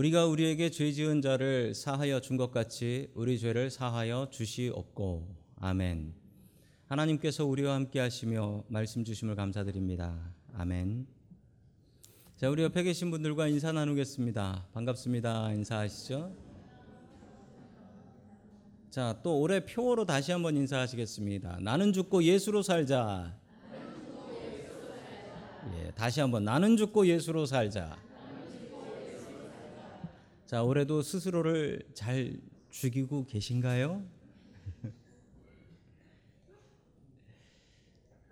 우리가 우리에게 죄 지은 자를 사하여 준 것 같이 우리 죄를 사하여 주시옵고 아멘. 하나님께서 우리와 함께 하시며 말씀 주심을 감사드립니다. 아멘. 자, 우리 옆에 계신 분들과 인사 나누겠습니다. 반갑습니다. 인사하시죠. 자, 또 올해 표어로 다시 한번 인사하시겠습니다. 나는 죽고 예수로 살자. 예, 다시 한번 나는 죽고 예수로 살자. 자, 올해도 스스로를 잘 죽이고 계신가요?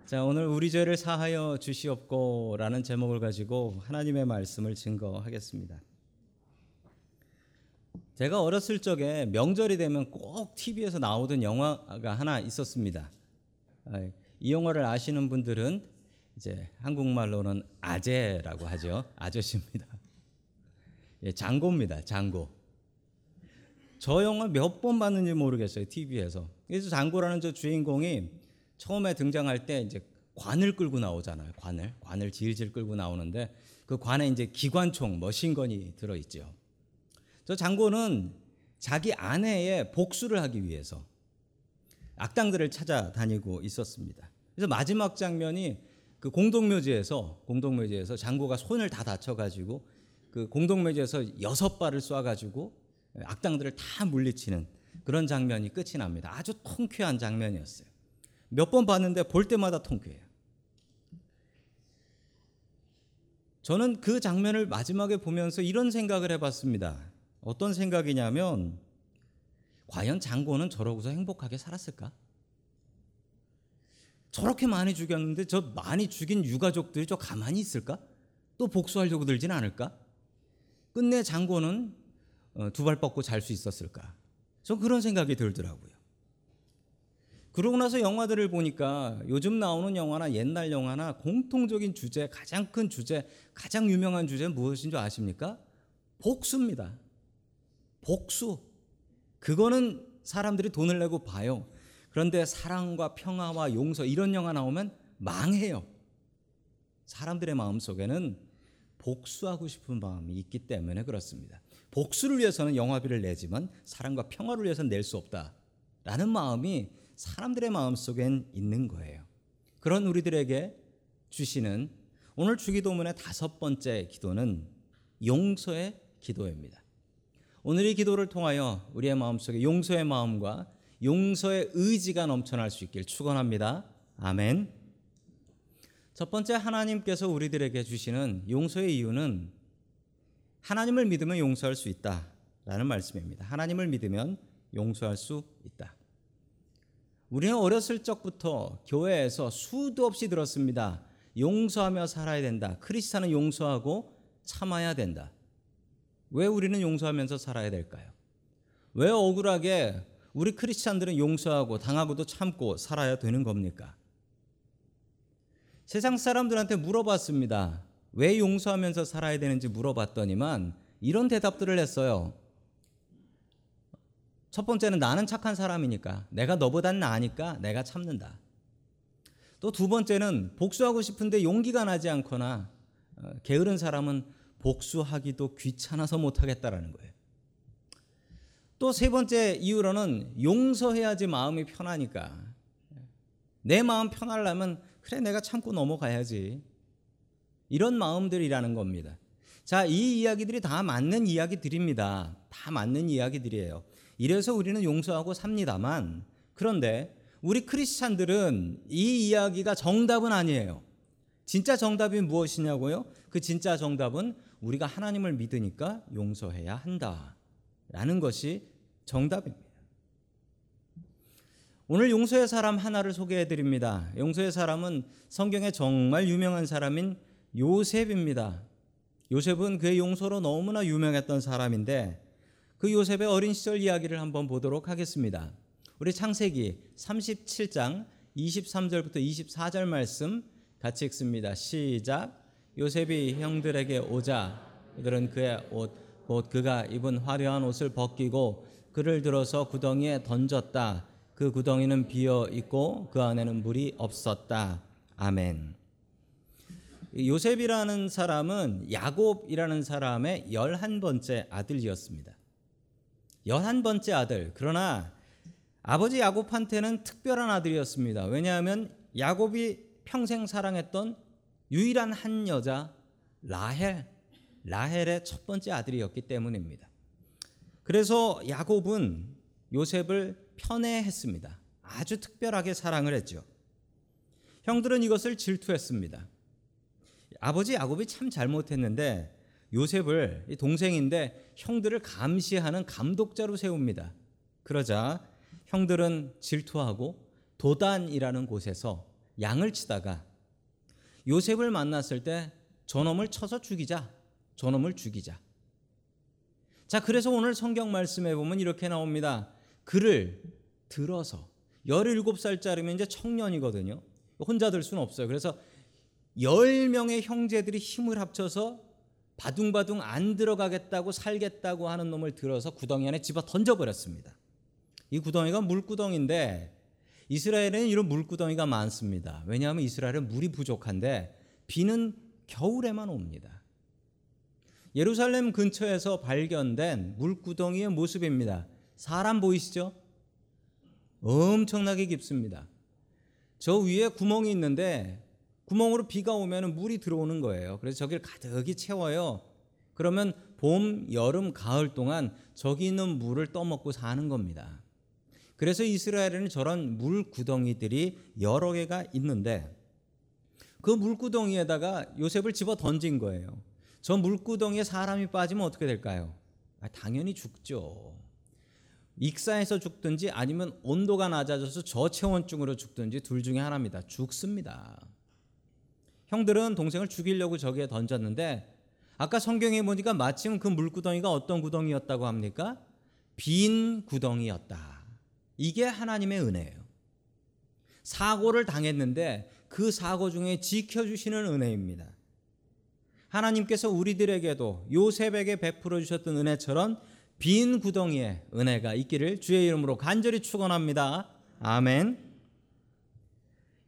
자, 오늘 우리 죄를 사하여 주시옵고라는 제목을 가지고 하나님의 말씀을 증거하겠습니다. 제가 어렸을 적에 명절이 되면 꼭 TV에서 나오던 영화가 하나 있었습니다. 아, 이 영화를 아시는 분들은 이제 한국말로는 아재라고 하죠. 아저씨입니다. 예, 장고입니다. 장고. 저 영화 몇 번 봤는지 모르겠어요. TV에서. 그래서 장고라는 저 주인공이 처음에 등장할 때 이제 관을 끌고 나오잖아요. 관을 관을 질질 끌고 나오는데 그 관에 이제 기관총 머신건이 들어 있죠. 저 장고는 자기 아내의 복수를 하기 위해서 악당들을 찾아다니고 있었습니다. 그래서 마지막 장면이 그 공동묘지에서 공동묘지에서 장고가 손을 다 다쳐 가지고 그 공동묘지에서 여섯 발을 쏴가지고 악당들을 다 물리치는 그런 장면이 끝이 납니다. 아주 통쾌한 장면이었어요. 몇 번 봤는데 볼 때마다 통쾌해요. 저는 그 장면을 마지막에 보면서 이런 생각을 해봤습니다. 어떤 생각이냐면 과연 장고는 저러고서 행복하게 살았을까? 저렇게 많이 죽였는데 저 많이 죽인 유가족들이 저 가만히 있을까? 또 복수하려고 들진 않을까? 끝내 장고는 어, 두발 뻗고 잘 수 있었을까? 저 그런 생각이 들더라고요. 그러고 나서 영화들을 보니까 요즘 나오는 영화나 옛날 영화나 공통적인 주제, 가장 큰 주제, 가장 유명한 주제는 무엇인 줄 아십니까? 복수입니다. 복수. 그거는 사람들이 돈을 내고 봐요. 그런데 사랑과 평화와 용서 이런 영화 나오면 망해요. 사람들의 마음 속에는 복수하고 싶은 마음이 있기 때문에 그렇습니다. 복수를 위해서는 영화비를 내지만 사랑과 평화를 위해서는 낼 수 없다라는 마음이 사람들의 마음 속엔 있는 거예요. 그런 우리들에게 주시는 오늘 주기도문의 다섯 번째 기도는 용서의 기도입니다. 오늘 이 기도를 통하여 우리의 마음속에 용서의 마음과 용서의 의지가 넘쳐날 수 있길 축원합니다. 아멘. 첫 번째 하나님께서 우리들에게 주시는 용서의 이유는 하나님을 믿으면 용서할 수 있다라는 말씀입니다. 하나님을 믿으면 용서할 수 있다. 우리는 어렸을 적부터 교회에서 수도 없이 들었습니다. 용서하며 살아야 된다. 크리스찬은 용서하고 참아야 된다. 왜 우리는 용서하면서 살아야 될까요? 왜 억울하게 우리 크리스찬들은 용서하고 당하고도 참고 살아야 되는 겁니까? 세상 사람들한테 물어봤습니다. 왜 용서하면서 살아야 되는지 물어봤더니만 이런 대답들을 했어요. 첫 번째는 나는 착한 사람이니까 내가 너보단 나으니까 내가 참는다. 또 두 번째는 복수하고 싶은데 용기가 나지 않거나 어, 게으른 사람은 복수하기도 귀찮아서 못하겠다라는 거예요. 또 세 번째 이유로는 용서해야지 마음이 편하니까 내 마음 편하려면 그래 내가 참고 넘어가야지 이런 마음들이라는 겁니다. 자, 이 이야기들이 다 맞는 이야기들입니다. 다 맞는 이야기들이에요. 이래서 우리는 용서하고 삽니다만 그런데 우리 크리스찬들은 이 이야기가 정답은 아니에요. 진짜 정답이 무엇이냐고요? 그 진짜 정답은 우리가 하나님을 믿으니까 용서해야 한다. 라는 것이 정답입니다. 오늘 용서의 사람 하나를 소개해 드립니다. 용서의 사람은 성경에 정말 유명한 사람인 요셉입니다. 요셉은 그의 용서로 너무나 유명했던 사람인데 그 요셉의 어린 시절 이야기를 한번 보도록 하겠습니다. 우리 창세기 37장 23절부터 24절 말씀 같이 읽습니다. 시작. 요셉이 형들에게 오자 그들은 그의 옷, 곧 그가 입은 화려한 옷을 벗기고 그를 들어서 구덩이에 던졌다. 그 구덩이는 비어 있고 그 안에는 물이 없었다. 아멘. 요셉이라는 사람은 야곱이라는 사람의 열한 번째 아들이었습니다. 열한 번째 아들. 그러나 아버지 야곱한테는 특별한 아들이었습니다. 왜냐하면 야곱이 평생 사랑했던 유일한 한 여자 라헬, 라헬의 첫 번째 아들이었기 때문입니다. 그래서 야곱은 요셉을 편애했습니다. 아주 특별하게 사랑을 했죠. 형들은 이것을 질투했습니다. 아버지 야곱이 참 잘못했는데 요셉을 동생인데 형들을 감시하는 감독자로 세웁니다. 그러자 형들은 질투하고 도단이라는 곳에서 양을 치다가 요셉을 만났을 때 저놈을 쳐서 죽이자. 저놈을 죽이자. 자, 그래서 오늘 성경 말씀에 보면 이렇게 나옵니다. 그를 들어서 17살짜리면 이제 청년이거든요. 혼자 들 수는 없어요. 그래서 10명의 형제들이 힘을 합쳐서 바둥바둥 안 들어가겠다고 살겠다고 하는 놈을 들어서 구덩이 안에 집어 던져버렸습니다. 이 구덩이가 물구덩인데 이스라엘에는 이런 물구덩이가 많습니다. 왜냐하면 이스라엘은 물이 부족한데 비는 겨울에만 옵니다. 예루살렘 근처에서 발견된 물구덩이의 모습입니다. 사람 보이시죠? 엄청나게 깊습니다. 저 위에 구멍이 있는데 구멍으로 비가 오면 물이 들어오는 거예요. 그래서 저기를 가득히 채워요. 그러면 봄, 여름, 가을 동안 저기 있는 물을 떠먹고 사는 겁니다. 그래서 이스라엘에는 저런 물 구덩이들이 여러 개가 있는데 그 물구덩이에다가 요셉을 집어 던진 거예요. 저 물구덩이에 사람이 빠지면 어떻게 될까요? 아, 당연히 죽죠. 익사해서 죽든지 아니면 온도가 낮아져서 저체온증으로 죽든지 둘 중에 하나입니다. 죽습니다. 형들은 동생을 죽이려고 저기에 던졌는데 아까 성경에 보니까 마침 그 물구덩이가 어떤 구덩이였다고 합니까? 빈 구덩이였다. 이게 하나님의 은혜예요. 사고를 당했는데 그 사고 중에 지켜주시는 은혜입니다. 하나님께서 우리들에게도 요셉에게 베풀어 주셨던 은혜처럼 빈 구덩이에 은혜가 있기를 주의 이름으로 간절히 축원합니다. 아멘.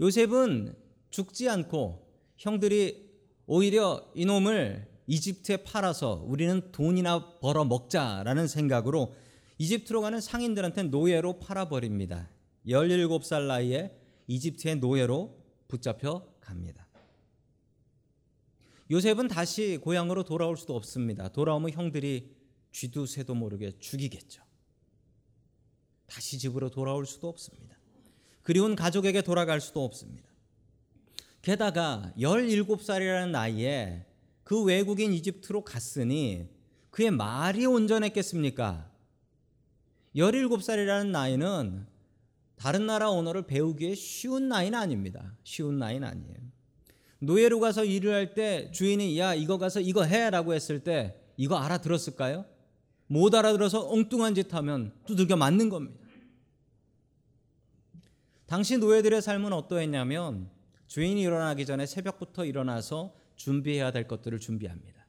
요셉은 죽지 않고 형들이 오히려 이놈을 이집트에 팔아서 우리는 돈이나 벌어 먹자라는 생각으로 이집트로 가는 상인들한테 노예로 팔아버립니다. 17살 나이에 이집트의 노예로 붙잡혀 갑니다. 요셉은 다시 고향으로 돌아올 수도 없습니다. 돌아오면 형들이 쥐도 새도 모르게 죽이겠죠. 다시 집으로 돌아올 수도 없습니다. 그리운 가족에게 돌아갈 수도 없습니다. 게다가 17살이라는 나이에 그 외국인 이집트로 갔으니 그의 말이 온전했겠습니까? 17살이라는 나이는 다른 나라 언어를 배우기에 쉬운 나이는 아닙니다. 쉬운 나이는 아니에요. 노예로 가서 일을 할 때 주인이 야 이거 가서 이거 해라고 했을 때 이거 알아들었을까요? 못 알아들어서 엉뚱한 짓 하면 두들겨 맞는 겁니다. 당시 노예들의 삶은 어떠했냐면 주인이 일어나기 전에 새벽부터 일어나서 준비해야 될 것들을 준비합니다.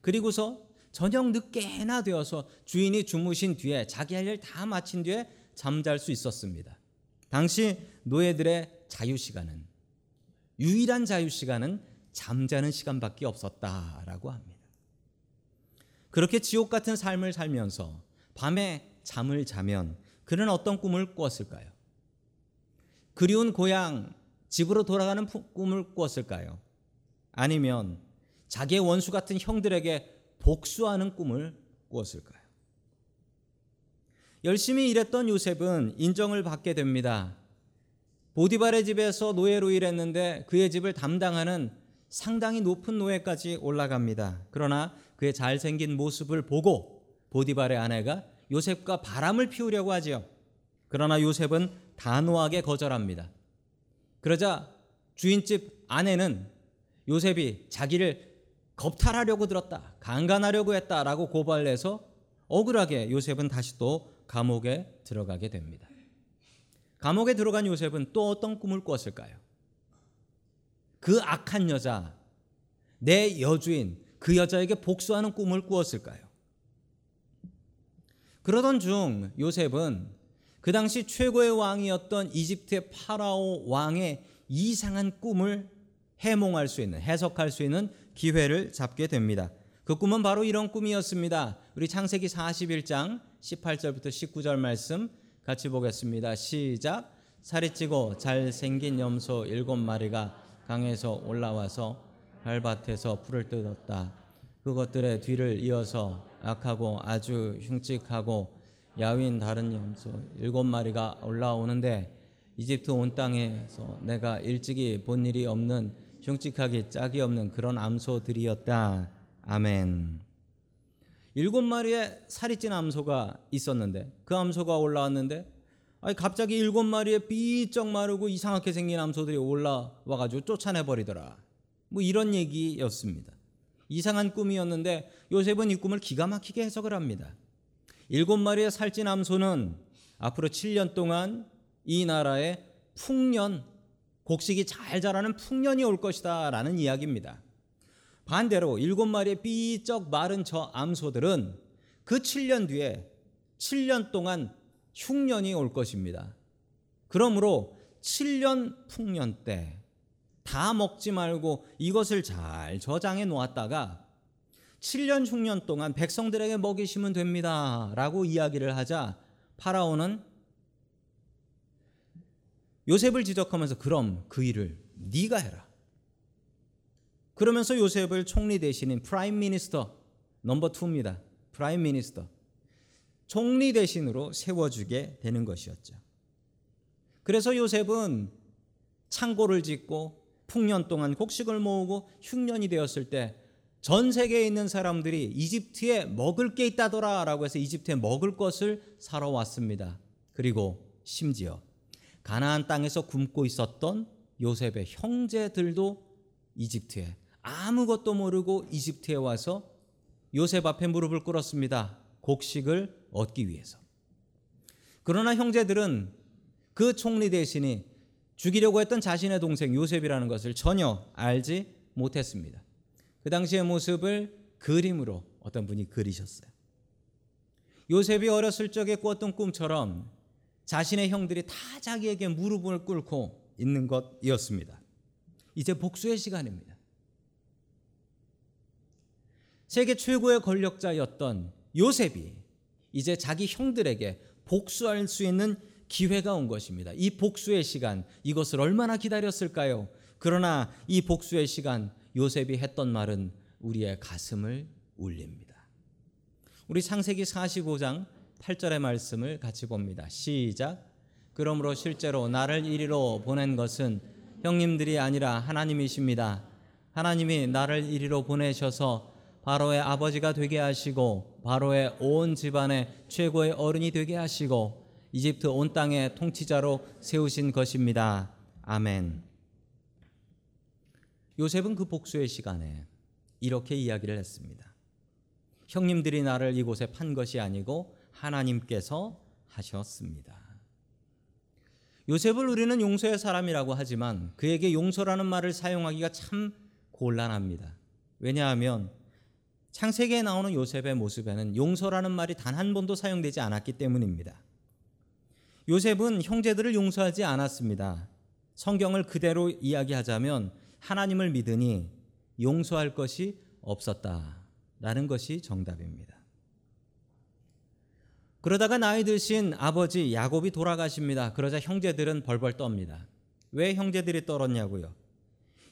그리고서 저녁 늦게나 되어서 주인이 주무신 뒤에 자기 할 일 다 마친 뒤에 잠잘 수 있었습니다. 당시 노예들의 자유 시간은 유일한 자유 시간은 잠자는 시간밖에 없었다라고 합니다. 그렇게 지옥 같은 삶을 살면서 밤에 잠을 자면 그는 어떤 꿈을 꾸었을까요? 그리운 고향 집으로 돌아가는 꿈을 꾸었을까요? 아니면 자기의 원수 같은 형들에게 복수하는 꿈을 꾸었을까요? 열심히 일했던 요셉은 인정을 받게 됩니다. 보디발의 집에서 노예로 일했는데 그의 집을 담당하는 상당히 높은 노예까지 올라갑니다. 그러나 그의 잘생긴 모습을 보고 보디발의 아내가 요셉과 바람을 피우려고 하지요. 그러나 요셉은 단호하게 거절합니다. 그러자 주인집 아내는 요셉이 자기를 겁탈하려고 들었다. 강간하려고 했다라고 고발해서 억울하게 요셉은 다시 또 감옥에 들어가게 됩니다. 감옥에 들어간 요셉은 또 어떤 꿈을 꿨을까요? 그 악한 여자, 내 여주인, 그 여자에게 복수하는 꿈을 꾸었을까요? 그러던 중 요셉은 그 당시 최고의 왕이었던 이집트의 파라오 왕의 이상한 꿈을 해몽할 수 있는 해석할 수 있는 기회를 잡게 됩니다. 그 꿈은 바로 이런 꿈이었습니다. 우리 창세기 41장 18절부터 19절 말씀 같이 보겠습니다. 시작. 살이 찌고 잘생긴 염소 일곱 마리가 강에서 올라와서 밟밭에서 풀을 뜯었다. 그것들의 뒤를 이어서 악하고 아주 흉측하고 야윈 다른 염소 일곱 마리가 올라오는데 이집트 온 땅에서 내가 일찍이 본 일이 없는 흉측하기 짝이 없는 그런 암소들이었다. 아멘. 일곱 마리의 살이 찐 암소가 있었는데 그 암소가 올라왔는데 아니 갑자기 일곱 마리의 삐쩍 마르고 이상하게 생긴 암소들이 올라와 가지고 쫓아내 버리더라. 뭐 이런 얘기였습니다. 이상한 꿈이었는데 요셉은 이 꿈을 기가 막히게 해석을 합니다. 일곱 마리의 살찐 암소는 앞으로 7년 동안 이 나라에 풍년 곡식이 잘 자라는 풍년이 올 것이다 라는 이야기입니다. 반대로 일곱 마리의 삐쩍 마른 저 암소들은 그 7년 뒤에 7년 동안 흉년이 올 것입니다. 그러므로 7년 풍년 때 다 먹지 말고 이것을 잘 저장해 놓았다가 7년 흉년 동안 백성들에게 먹이시면 됩니다. 라고 이야기를 하자 파라오는 요셉을 지적하면서 그럼 그 일을 네가 해라. 그러면서 요셉을 총리 대신인 prime minister 넘버 2입니다. prime minister. 총리 대신으로 세워주게 되는 것이었죠. 그래서 요셉은 창고를 짓고 풍년 동안 곡식을 모으고 흉년이 되었을 때 전 세계에 있는 사람들이 이집트에 먹을 게 있다더라라고 해서 이집트에 먹을 것을 사러 왔습니다. 그리고 심지어 가나안 땅에서 굶고 있었던 요셉의 형제들도 이집트에 아무것도 모르고 이집트에 와서 요셉 앞에 무릎을 꿇었습니다. 곡식을 얻기 위해서. 그러나 형제들은 그 총리 대신이 죽이려고 했던 자신의 동생 요셉이라는 것을 전혀 알지 못했습니다. 그 당시의 모습을 그림으로 어떤 분이 그리셨어요. 요셉이 어렸을 적에 꾸었던 꿈처럼 자신의 형들이 다 자기에게 무릎을 꿇고 있는 것이었습니다. 이제 복수의 시간입니다. 세계 최고의 권력자였던 요셉이 이제 자기 형들에게 복수할 수 있는 기회가 온 것입니다. 이 복수의 시간, 이것을 얼마나 기다렸을까요? 그러나 이 복수의 시간, 요셉이 했던 말은 우리의 가슴을 울립니다. 우리 창세기 45장 8절의 말씀을 같이 봅니다. 시작. 그러므로 실제로 나를 이리로 보낸 것은 형님들이 아니라 하나님이십니다. 하나님이 나를 이리로 보내셔서 바로의 아버지가 되게 하시고 바로의 온 집안의 최고의 어른이 되게 하시고 이집트 온 땅의 통치자로 세우신 것입니다. 아멘. 요셉은 그 복수의 시간에 이렇게 이야기를 했습니다. 형님들이 나를 이곳에 판 것이 아니고 하나님께서 하셨습니다. 요셉을 우리는 용서의 사람이라고 하지만 그에게 용서라는 말을 사용하기가 참 곤란합니다. 왜냐하면 창세기에 나오는 요셉의 모습에는 용서라는 말이 단 한 번도 사용되지 않았기 때문입니다. 요셉은 형제들을 용서하지 않았습니다. 성경을 그대로 이야기하자면 하나님을 믿으니 용서할 것이 없었다 라는 것이 정답입니다. 그러다가 나이 드신 아버지 야곱이 돌아가십니다. 그러자 형제들은 벌벌 떱니다. 왜 형제들이 떨었냐고요?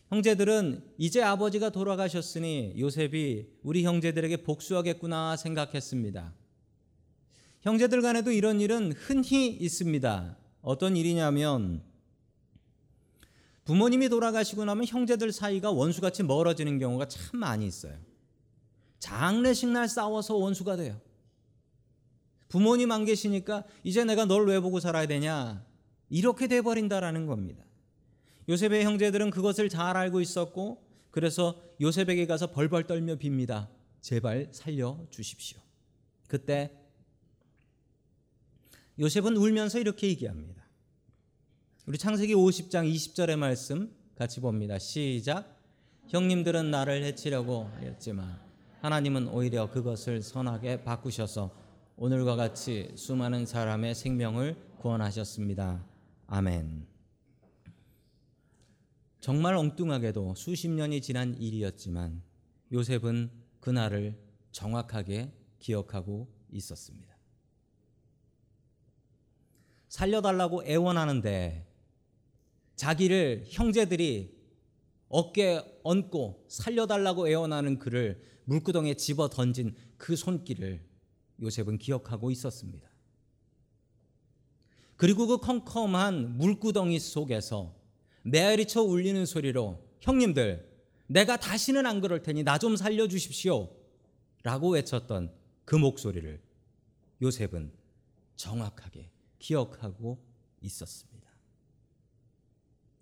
형제들은 이제 아버지가 돌아가셨으니 요셉이 우리 형제들에게 복수하겠구나 생각했습니다. 형제들 간에도 이런 일은 흔히 있습니다. 어떤 일이냐면 부모님이 돌아가시고 나면 형제들 사이가 원수같이 멀어지는 경우가 참 많이 있어요. 장례식 날 싸워서 원수가 돼요. 부모님 안 계시니까 이제 내가 널 왜 보고 살아야 되냐? 이렇게 돼 버린다라는 겁니다. 요셉의 형제들은 그것을 잘 알고 있었고 그래서 요셉에게 가서 벌벌 떨며 빕니다. 제발 살려 주십시오. 그때 요셉은 울면서 이렇게 얘기합니다. 우리 창세기 50장 20절의 말씀 같이 봅니다. 시작. 형님들은 나를 해치려고 하였지만 하나님은 오히려 그것을 선하게 바꾸셔서 오늘과 같이 수많은 사람의 생명을 구원하셨습니다. 아멘. 정말 엉뚱하게도 수십 년이 지난 일이었지만 요셉은 그날을 정확하게 기억하고 있었습니다. 살려달라고 애원하는데 자기를 형제들이 어깨에 얹고 살려달라고 애원하는 그를 물구덩이에 집어 던진 그 손길을 요셉은 기억하고 있었습니다. 그리고 그 컴컴한 물구덩이 속에서 메아리쳐 울리는 소리로 형님들 내가 다시는 안 그럴 테니 나 좀 살려 주십시오 라고 외쳤던 그 목소리를 요셉은 정확하게 기억하고 있었습니다.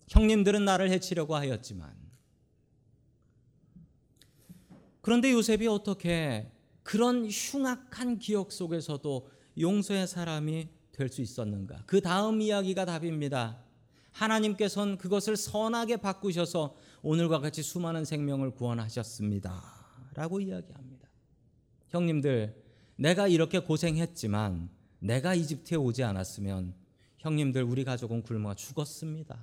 형님들은 나를 해치려고 하였지만 그런데 요셉이 어떻게 그런 흉악한 기억 속에서도 용서의 사람이 될 수 있었는가? 그 다음 이야기가 답입니다. 하나님께서는 그것을 선하게 바꾸셔서 오늘과 같이 수많은 생명을 구원하셨습니다. 라고 이야기합니다. 형님들, 내가 이렇게 고생했지만 내가 이집트에 오지 않았으면 형님들 우리 가족은 굶어 죽었습니다.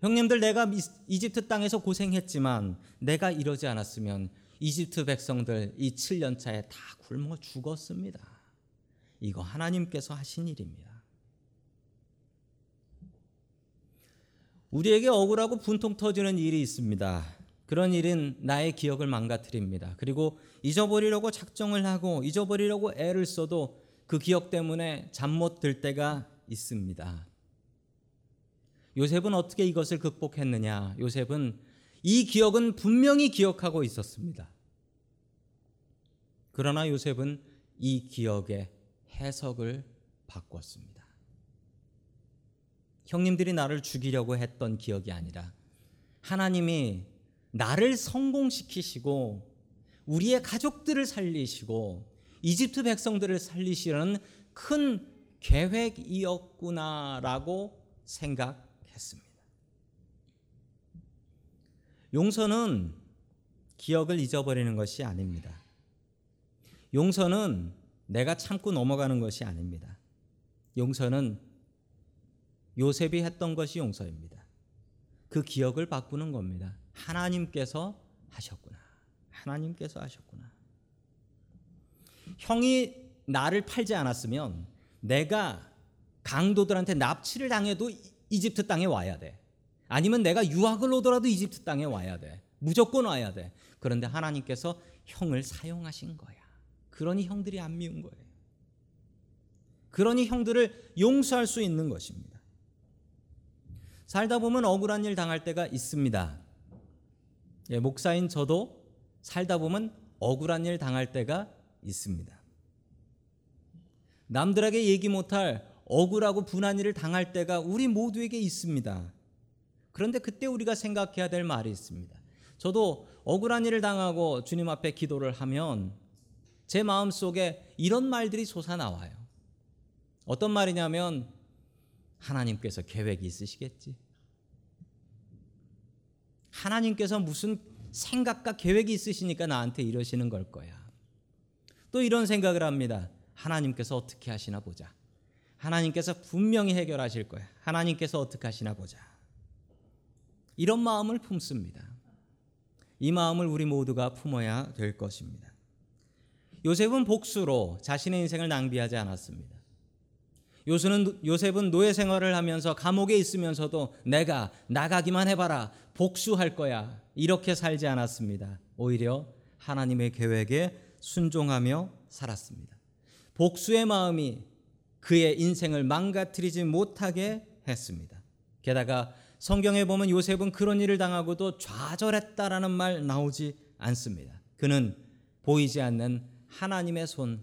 형님들 내가 이집트 땅에서 고생했지만 내가 이러지 않았으면 이집트 백성들 이 7년 차에 다 굶어 죽었습니다. 이거 하나님께서 하신 일입니다. 우리에게 억울하고 분통 터지는 일이 있습니다. 그런 일은 나의 기억을 망가뜨립니다. 그리고 잊어버리려고 작정을 하고 잊어버리려고 애를 써도 그 기억 때문에 잠 못 들 때가 있습니다. 요셉은 어떻게 이것을 극복했느냐? 요셉은 이 기억은 분명히 기억하고 있었습니다. 그러나 요셉은 이 기억의 해석을 바꿨습니다. 형님들이 나를 죽이려고 했던 기억이 아니라 하나님이 나를 성공시키시고 우리의 가족들을 살리시고 이집트 백성들을 살리시려는 큰 계획이었구나라고 생각했습니다. 용서는 기억을 잊어버리는 것이 아닙니다. 용서는 내가 참고 넘어가는 것이 아닙니다. 용서는 요셉이 했던 것이 용서입니다. 그 기억을 바꾸는 겁니다. 하나님께서 하셨구나. 하나님께서 하셨구나. 형이 나를 팔지 않았으면 내가 강도들한테 납치를 당해도 이집트 땅에 와야 돼. 아니면 내가 유학을 오더라도 이집트 땅에 와야 돼. 무조건 와야 돼. 그런데 하나님께서 형을 사용하신 거야. 그러니 형들이 안 미운 거예요. 그러니 형들을 용서할 수 있는 것입니다. 살다 보면 억울한 일 당할 때가 있습니다. 예, 목사인 저도 살다 보면 억울한 일 당할 때가 있습니다. 남들에게 얘기 못할 억울하고 분한 일을 당할 때가 우리 모두에게 있습니다. 그런데 그때 우리가 생각해야 될 말이 있습니다. 저도 억울한 일을 당하고 주님 앞에 기도를 하면 제 마음 속에 이런 말들이 솟아나와요. 어떤 말이냐면 하나님께서 계획이 있으시겠지. 하나님께서 무슨 생각과 계획이 있으시니까 나한테 이러시는 걸 거야. 또 이런 생각을 합니다. 하나님께서 어떻게 하시나 보자. 하나님께서 분명히 해결하실 거야. 하나님께서 어떻게 하시나 보자. 이런 마음을 품습니다. 이 마음을 우리 모두가 품어야 될 것입니다. 요셉은 복수로 자신의 인생을 낭비하지 않았습니다. 요셉은, 요셉은 노예 생활을 하면서 감옥에 있으면서도 내가 나가기만 해봐라. 복수할 거야. 이렇게 살지 않았습니다. 오히려 하나님의 계획에 순종하며 살았습니다. 복수의 마음이 그의 인생을 망가뜨리지 못하게 했습니다. 게다가 성경에 보면 요셉은 그런 일을 당하고도 좌절했다라는 말 나오지 않습니다. 그는 보이지 않는 하나님의 손,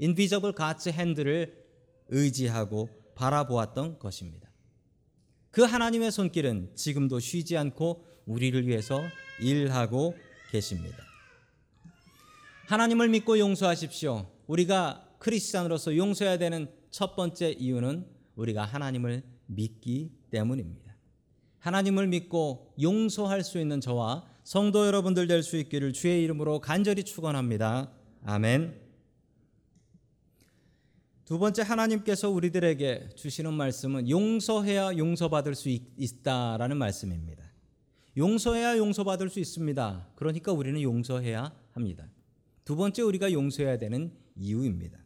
invisible God's hand를 의지하고 바라보았던 것입니다. 그 하나님의 손길은 지금도 쉬지 않고 우리를 위해서 일하고 계십니다. 하나님을 믿고 용서하십시오. 우리가 크리스찬으로서 용서해야 되는 첫 번째 이유는 우리가 하나님을 믿기 때문입니다. 하나님을 믿고 용서할 수 있는 저와 성도 여러분들 될 수 있기를 주의 이름으로 간절히 축원합니다. 아멘. 두 번째 하나님께서 우리들에게 주시는 말씀은 용서해야 용서받을 수 있, 있다라는 말씀입니다. 용서해야 용서받을 수 있습니다. 그러니까 우리는 용서해야 합니다. 두 번째 우리가 용서해야 되는 이유입니다.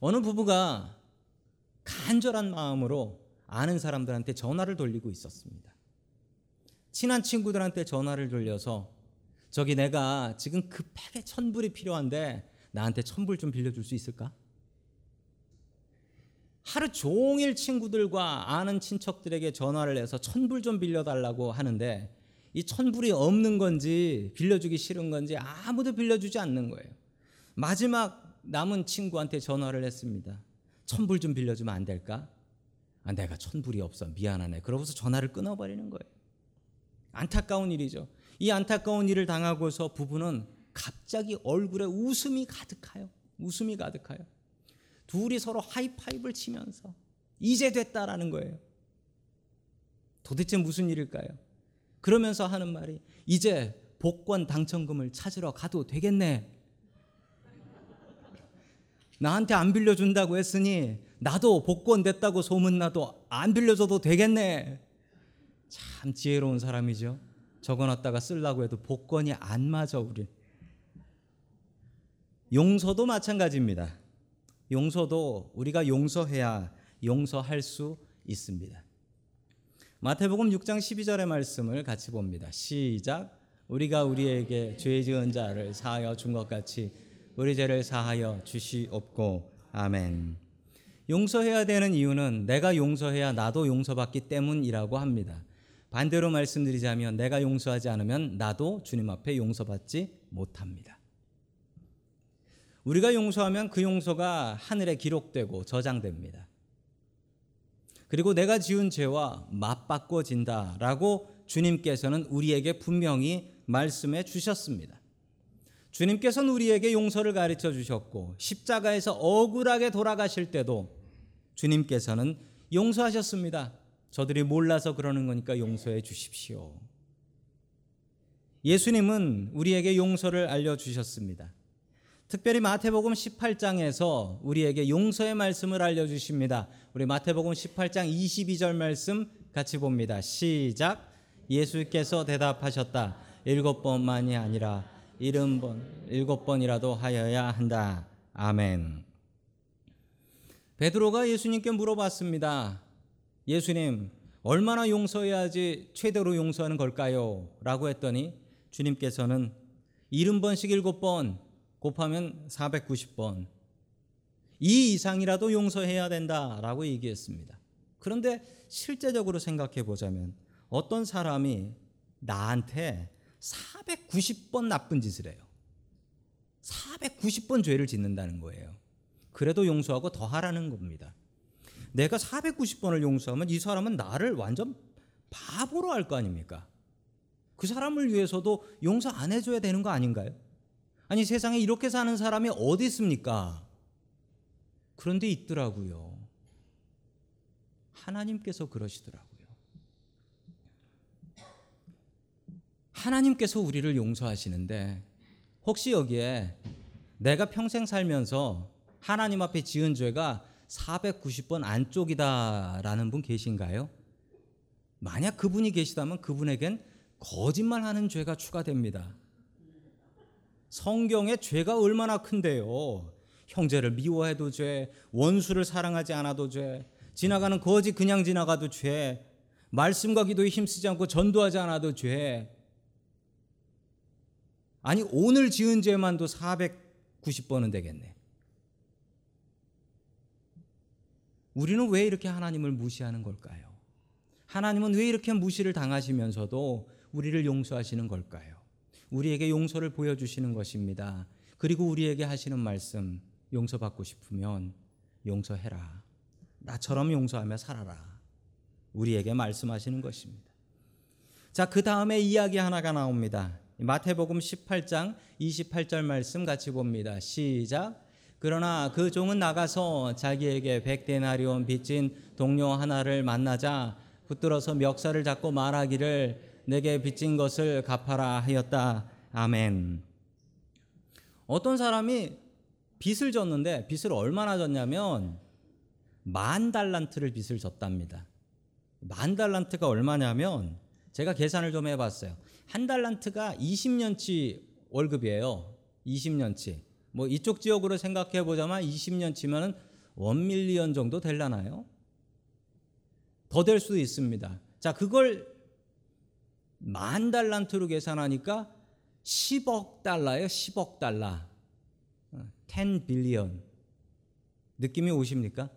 어느 부부가 간절한 마음으로 아는 사람들한테 전화를 돌리고 있었습니다. 친한 친구들한테 전화를 돌려서 저기 내가 지금 급하게 천불이 필요한데 나한테 천불 좀 빌려줄 수 있을까? 하루 종일 친구들과 아는 친척들에게 전화를 해서 천불 좀 빌려달라고 하는데 이 천불이 없는 건지 빌려주기 싫은 건지 아무도 빌려주지 않는 거예요. 마지막 남은 친구한테 전화를 했습니다. 천불 좀 빌려주면 안 될까? 아, 내가 천불이 없어 미안하네. 그러고서 전화를 끊어버리는 거예요. 안타까운 일이죠. 이 안타까운 일을 당하고서 부부는 갑자기 얼굴에 웃음이 가득하여 웃음이 가득하여 둘이 서로 하이파이브를 치면서 이제 됐다라는 거예요. 도대체 무슨 일일까요? 그러면서 하는 말이 이제 복권 당첨금을 찾으러 가도 되겠네. 나한테 안 빌려준다고 했으니 나도 복권 됐다고 소문나도 안 빌려줘도 되겠네. 참 지혜로운 사람이죠. 적어놨다가 쓰려고 해도 복권이 안 맞아 우리. 용서도 마찬가지입니다. 용서도 우리가 용서해야 용서할 수 있습니다. 마태복음 6장 12절의 말씀을 같이 봅니다. 시작. 우리가 우리에게 죄 지은 자를 사하여 준 것 같이 우리 죄를 사하여 주시옵고 아멘. 용서해야 되는 이유는 내가 용서해야 나도 용서받기 때문이라고 합니다. 반대로 말씀드리자면 내가 용서하지 않으면 나도 주님 앞에 용서받지 못합니다. 우리가 용서하면 그 용서가 하늘에 기록되고 저장됩니다. 그리고 내가 지은 죄와 맞바꿔진다라고 주님께서는 우리에게 분명히 말씀해 주셨습니다. 주님께서는 우리에게 용서를 가르쳐 주셨고 십자가에서 억울하게 돌아가실 때도 주님께서는 용서하셨습니다. 저들이 몰라서 그러는 거니까 용서해 주십시오. 예수님은 우리에게 용서를 알려 주셨습니다. 특별히 마태복음 18장에서 우리에게 용서의 말씀을 알려 주십니다. 우리 마태복음 18장 22절 말씀 같이 봅니다. 시작. 예수께서 대답하셨다. 일곱 번만이 아니라 일흔 번, 일곱 번이라도 하여야 한다. 아멘. 베드로가 예수님께 물어봤습니다. 예수님, 얼마나 용서해야지 최대로 용서하는 걸까요? 라고 했더니 주님께서는 일흔 번씩 일곱 번 곱하면 490번. 이 이상이라도 용서해야 된다라고 얘기했습니다. 그런데 실제적으로 생각해 보자면 어떤 사람이 나한테 490번 나쁜 짓을 해요. 490번 죄를 짓는다는 거예요. 그래도 용서하고 더 하라는 겁니다. 내가 490번을 용서하면 이 사람은 나를 완전 바보로 할 거 아닙니까? 그 사람을 위해서도 용서 안 해줘야 되는 거 아닌가요? 아니 세상에 이렇게 사는 사람이 어디 있습니까? 그런데 있더라고요. 하나님께서 그러시더라고요. 하나님께서 우리를 용서하시는데 혹시 여기에 내가 평생 살면서 하나님 앞에 지은 죄가 490번 안쪽이다라는 분 계신가요? 만약 그분이 계시다면 그분에겐 거짓말하는 죄가 추가됩니다. 성경에 죄가 얼마나 큰데요. 형제를 미워해도 죄, 원수를 사랑하지 않아도 죄, 지나가는 거지 그냥 지나가도 죄, 말씀과 기도에 힘쓰지 않고 전도하지 않아도 죄. 아니 오늘 지은 죄만도 490번은 되겠네. 우리는 왜 이렇게 하나님을 무시하는 걸까요? 하나님은 왜 이렇게 무시를 당하시면서도 우리를 용서하시는 걸까요? 우리에게 용서를 보여주시는 것입니다. 그리고 우리에게 하시는 말씀, 용서받고 싶으면 용서해라. 나처럼 용서하며 살아라. 우리에게 말씀하시는 것입니다. 자, 그 다음에 이야기 하나가 나옵니다. 마태복음 18장 28절 말씀 같이 봅니다. 시작. 그러나 그 종은 나가서 자기에게 백데나리온 빚진 동료 하나를 만나자 붙들어서 멱살을 잡고 말하기를 내게 빚진 것을 갚아라 하였다. 아멘. 어떤 사람이 빚을 졌는데 빚을 얼마나 졌냐면 만 달란트를 빚을 졌답니다. 만 달란트가 얼마냐면 제가 계산을 좀 해봤어요. 한 달란트가 20년치 월급이에요. 20년치. 뭐 이쪽 지역으로 생각해 보자면 20년치면은 원밀리언 정도 될라나요? 더 될 수도 있습니다. 자, 그걸 만 달란트로 계산하니까 10억 달러예요. 10억 달러. 10 빌리언. 느낌이 오십니까?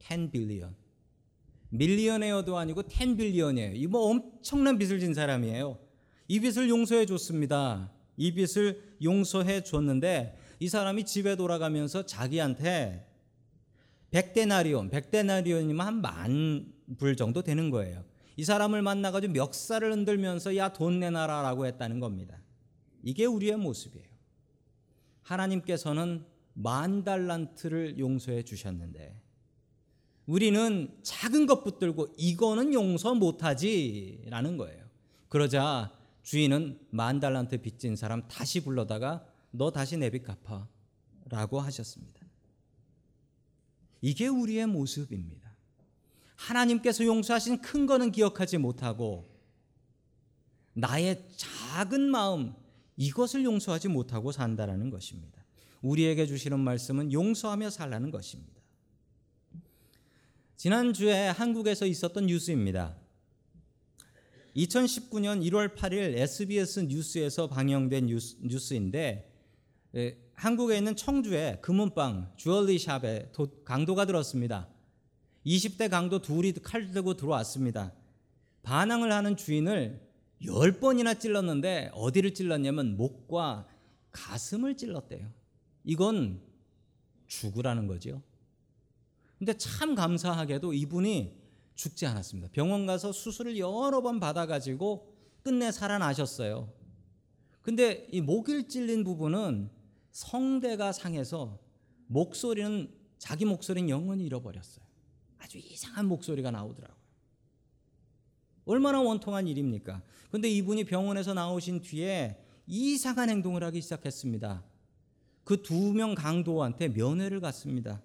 10 빌리언. 밀리언에어도 아니고 10 빌리언이에요. 이뭐 엄청난 빚을 진 사람이에요. 이 빚을 용서해 줬습니다. 이 빚을 용서해 줬는데 이 사람이 집에 돌아가면서 자기한테 100데나리온, 100데나리온이면 한 만 불 정도 되는 거예요. 이 사람을 만나가지고 멱살을 흔들면서 야 돈 내놔라라고 했다는 겁니다. 이게 우리의 모습이에요. 하나님께서는 만 달란트를 용서해 주셨는데 우리는 작은 것 붙들고 이거는 용서 못하지라는 거예요. 그러자 주인은 만 달란트 빚진 사람 다시 불러다가 너 다시 내 빚 갚아라고 하셨습니다. 이게 우리의 모습입니다. 하나님께서 용서하신 큰 거는 기억하지 못하고 나의 작은 마음 이것을 용서하지 못하고 산다라는 것입니다. 우리에게 주시는 말씀은 용서하며 살라는 것입니다. 지난주에 한국에서 있었던 뉴스입니다. 2019년 1월 8일 SBS 뉴스에서 방영된 뉴스, 인데 한국에 있는 청주의 금은방 주얼리 샵에 강도가 들었습니다. 20대 강도 둘이 칼 들고 들어왔습니다. 반항을 하는 주인을 10번이나 찔렀는데 어디를 찔렀냐면 목과 가슴을 찔렀대요. 이건 죽으라는 거죠. 근데 참 감사하게도 이분이 죽지 않았습니다. 병원 가서 수술을 여러 번 받아가지고 끝내 살아나셨어요. 근데 이 목을 찔린 부분은 성대가 상해서 목소리는 자기 목소리는 영원히 잃어버렸어요. 아주 이상한 목소리가 나오더라고요. 얼마나 원통한 일입니까? 근데 이분이 병원에서 나오신 뒤에 이상한 행동을 하기 시작했습니다. 그 두 명 강도한테 면회를 갔습니다.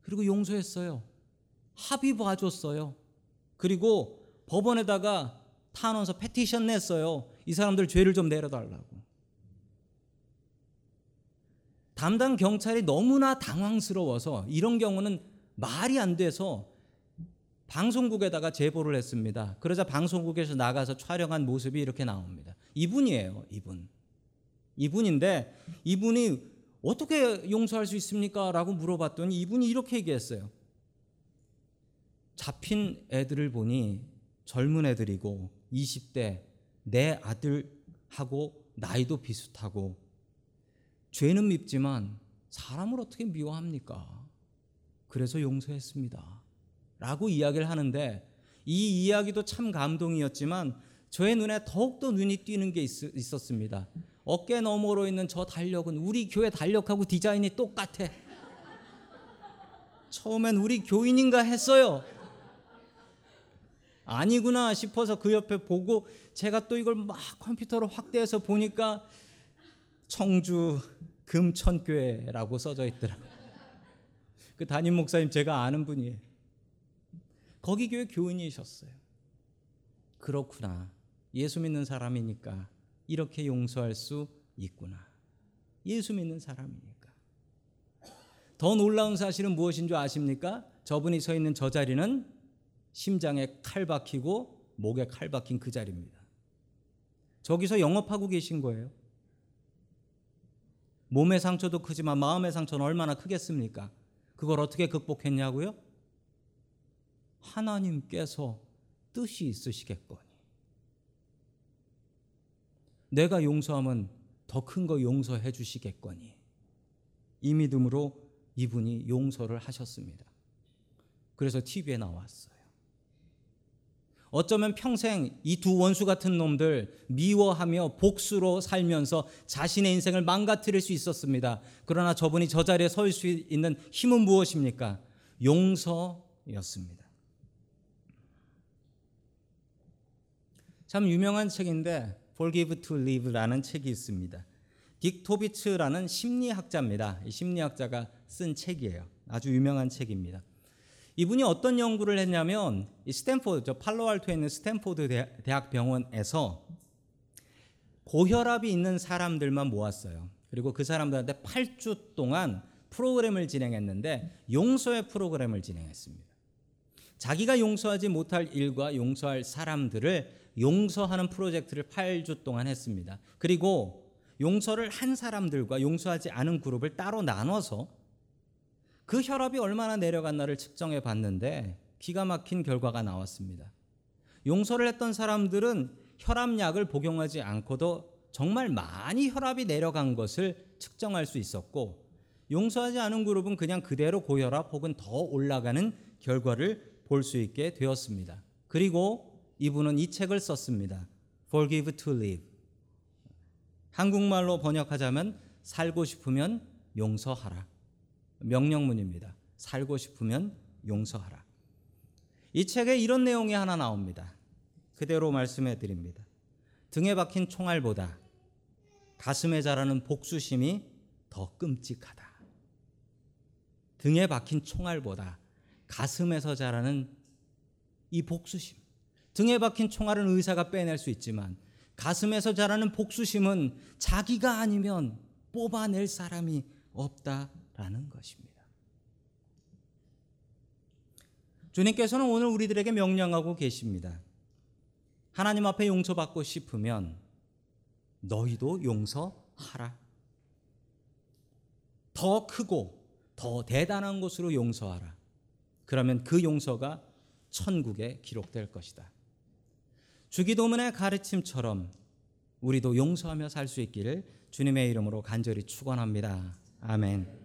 그리고 용서했어요. 합의 봐줬어요. 그리고 법원에다가 탄원서 패티션 냈어요. 이 사람들 죄를 좀 내려달라고. 담당 경찰이 너무나 당황스러워서 이런 경우는 말이 안 돼서 방송국에다가 제보를 했습니다. 그러자 방송국에서 나가서 촬영한 모습이 이렇게 나옵니다. 이분이에요, 이분. 이분인데 이분이 어떻게 용서할 수 있습니까? 라고 물어봤더니 이분이 이렇게 얘기했어요. 잡힌 애들을 보니 젊은 애들이고 20대 내 아들하고 나이도 비슷하고 죄는 밉지만 사람을 어떻게 미워합니까? 그래서 용서했습니다. 라고 이야기를 하는데 이 이야기도 참 감동이었지만 저의 눈에 더욱더 눈이 띄는 게 있, 있었습니다. 어깨 너머로 있는 저 달력은 우리 교회 달력하고 디자인이 똑같아. 처음엔 우리 교인인가 했어요. 아니구나 싶어서 그 옆에 보고 제가 또 이걸 막 컴퓨터로 확대해서 보니까 청주 금천교회라고 써져 있더라고요. 그 담임 목사님 제가 아는 분이에요. 거기 교회 교인이셨어요. 그렇구나. 예수 믿는 사람이니까 이렇게 용서할 수 있구나. 예수 믿는 사람이니까. 더 놀라운 사실은 무엇인 줄 아십니까? 저분이 서 있는 저 자리는 심장에 칼 박히고 목에 칼 박힌 그 자리입니다. 저기서 영업하고 계신 거예요. 몸의 상처도 크지만 마음의 상처는 얼마나 크겠습니까? 그걸 어떻게 극복했냐고요? 하나님께서 뜻이 있으시겠거니. 내가 용서하면 더 큰 거 용서해 주시겠거니. 이 믿음으로 이분이 용서를 하셨습니다. 그래서 TV에 나왔어요. 어쩌면 평생 이 두 원수 같은 놈들 미워하며 복수로 살면서 자신의 인생을 망가뜨릴 수 있었습니다. 그러나 저분이 저 자리에 설 수 있는 힘은 무엇입니까? 용서였습니다. 참 유명한 책인데 Forgive to Live라는 책이 있습니다. 딕 티비츠라는 심리학자입니다. 이 심리학자가 쓴 책이에요. 아주 유명한 책입니다. 이분이 어떤 연구를 했냐면 이 스탠포드 저 팔로알토에 있는 스탠포드 대학 병원에서 고혈압이 있는 사람들만 모았어요. 그리고 그 사람들한테 8주 동안 프로그램을 진행했는데 용서의 프로그램을 진행했습니다. 자기가 용서하지 못할 일과 용서할 사람들을 용서하는 프로젝트를 8주 동안 했습니다. 그리고 용서를 한 사람들과 용서하지 않은 그룹을 따로 나눠서 그 혈압이 얼마나 내려갔나를 측정해 봤는데 기가 막힌 결과가 나왔습니다. 용서를 했던 사람들은 혈압약을 복용하지 않고도 정말 많이 혈압이 내려간 것을 측정할 수 있었고 용서하지 않은 그룹은 그냥 그대로 고혈압 혹은 더 올라가는 결과를 볼 수 있게 되었습니다. 그리고 이분은 이 책을 썼습니다. Forgive to Live. 한국말로 번역하자면 살고 싶으면 용서하라. 명령문입니다. 살고 싶으면 용서하라. 이 책에 이런 내용이 하나 나옵니다. 그대로 말씀해 드립니다. 등에 박힌 총알보다 가슴에 자라는 복수심이 더 끔찍하다. 등에 박힌 총알보다 가슴에서 자라는 이 복수심. 등에 박힌 총알은 의사가 빼낼 수 있지만 가슴에서 자라는 복수심은 자기가 아니면 뽑아낼 사람이 없다 라는 것입니다. 주님께서는 오늘 우리들에게 명령하고 계십니다. 하나님 앞에 용서받고 싶으면 너희도 용서하라. 더 크고 더 대단한 것으로 용서하라. 그러면 그 용서가 천국에 기록될 것이다. 주기도문의 가르침처럼 우리도 용서하며 살 수 있기를 주님의 이름으로 간절히 축원합니다. 아멘.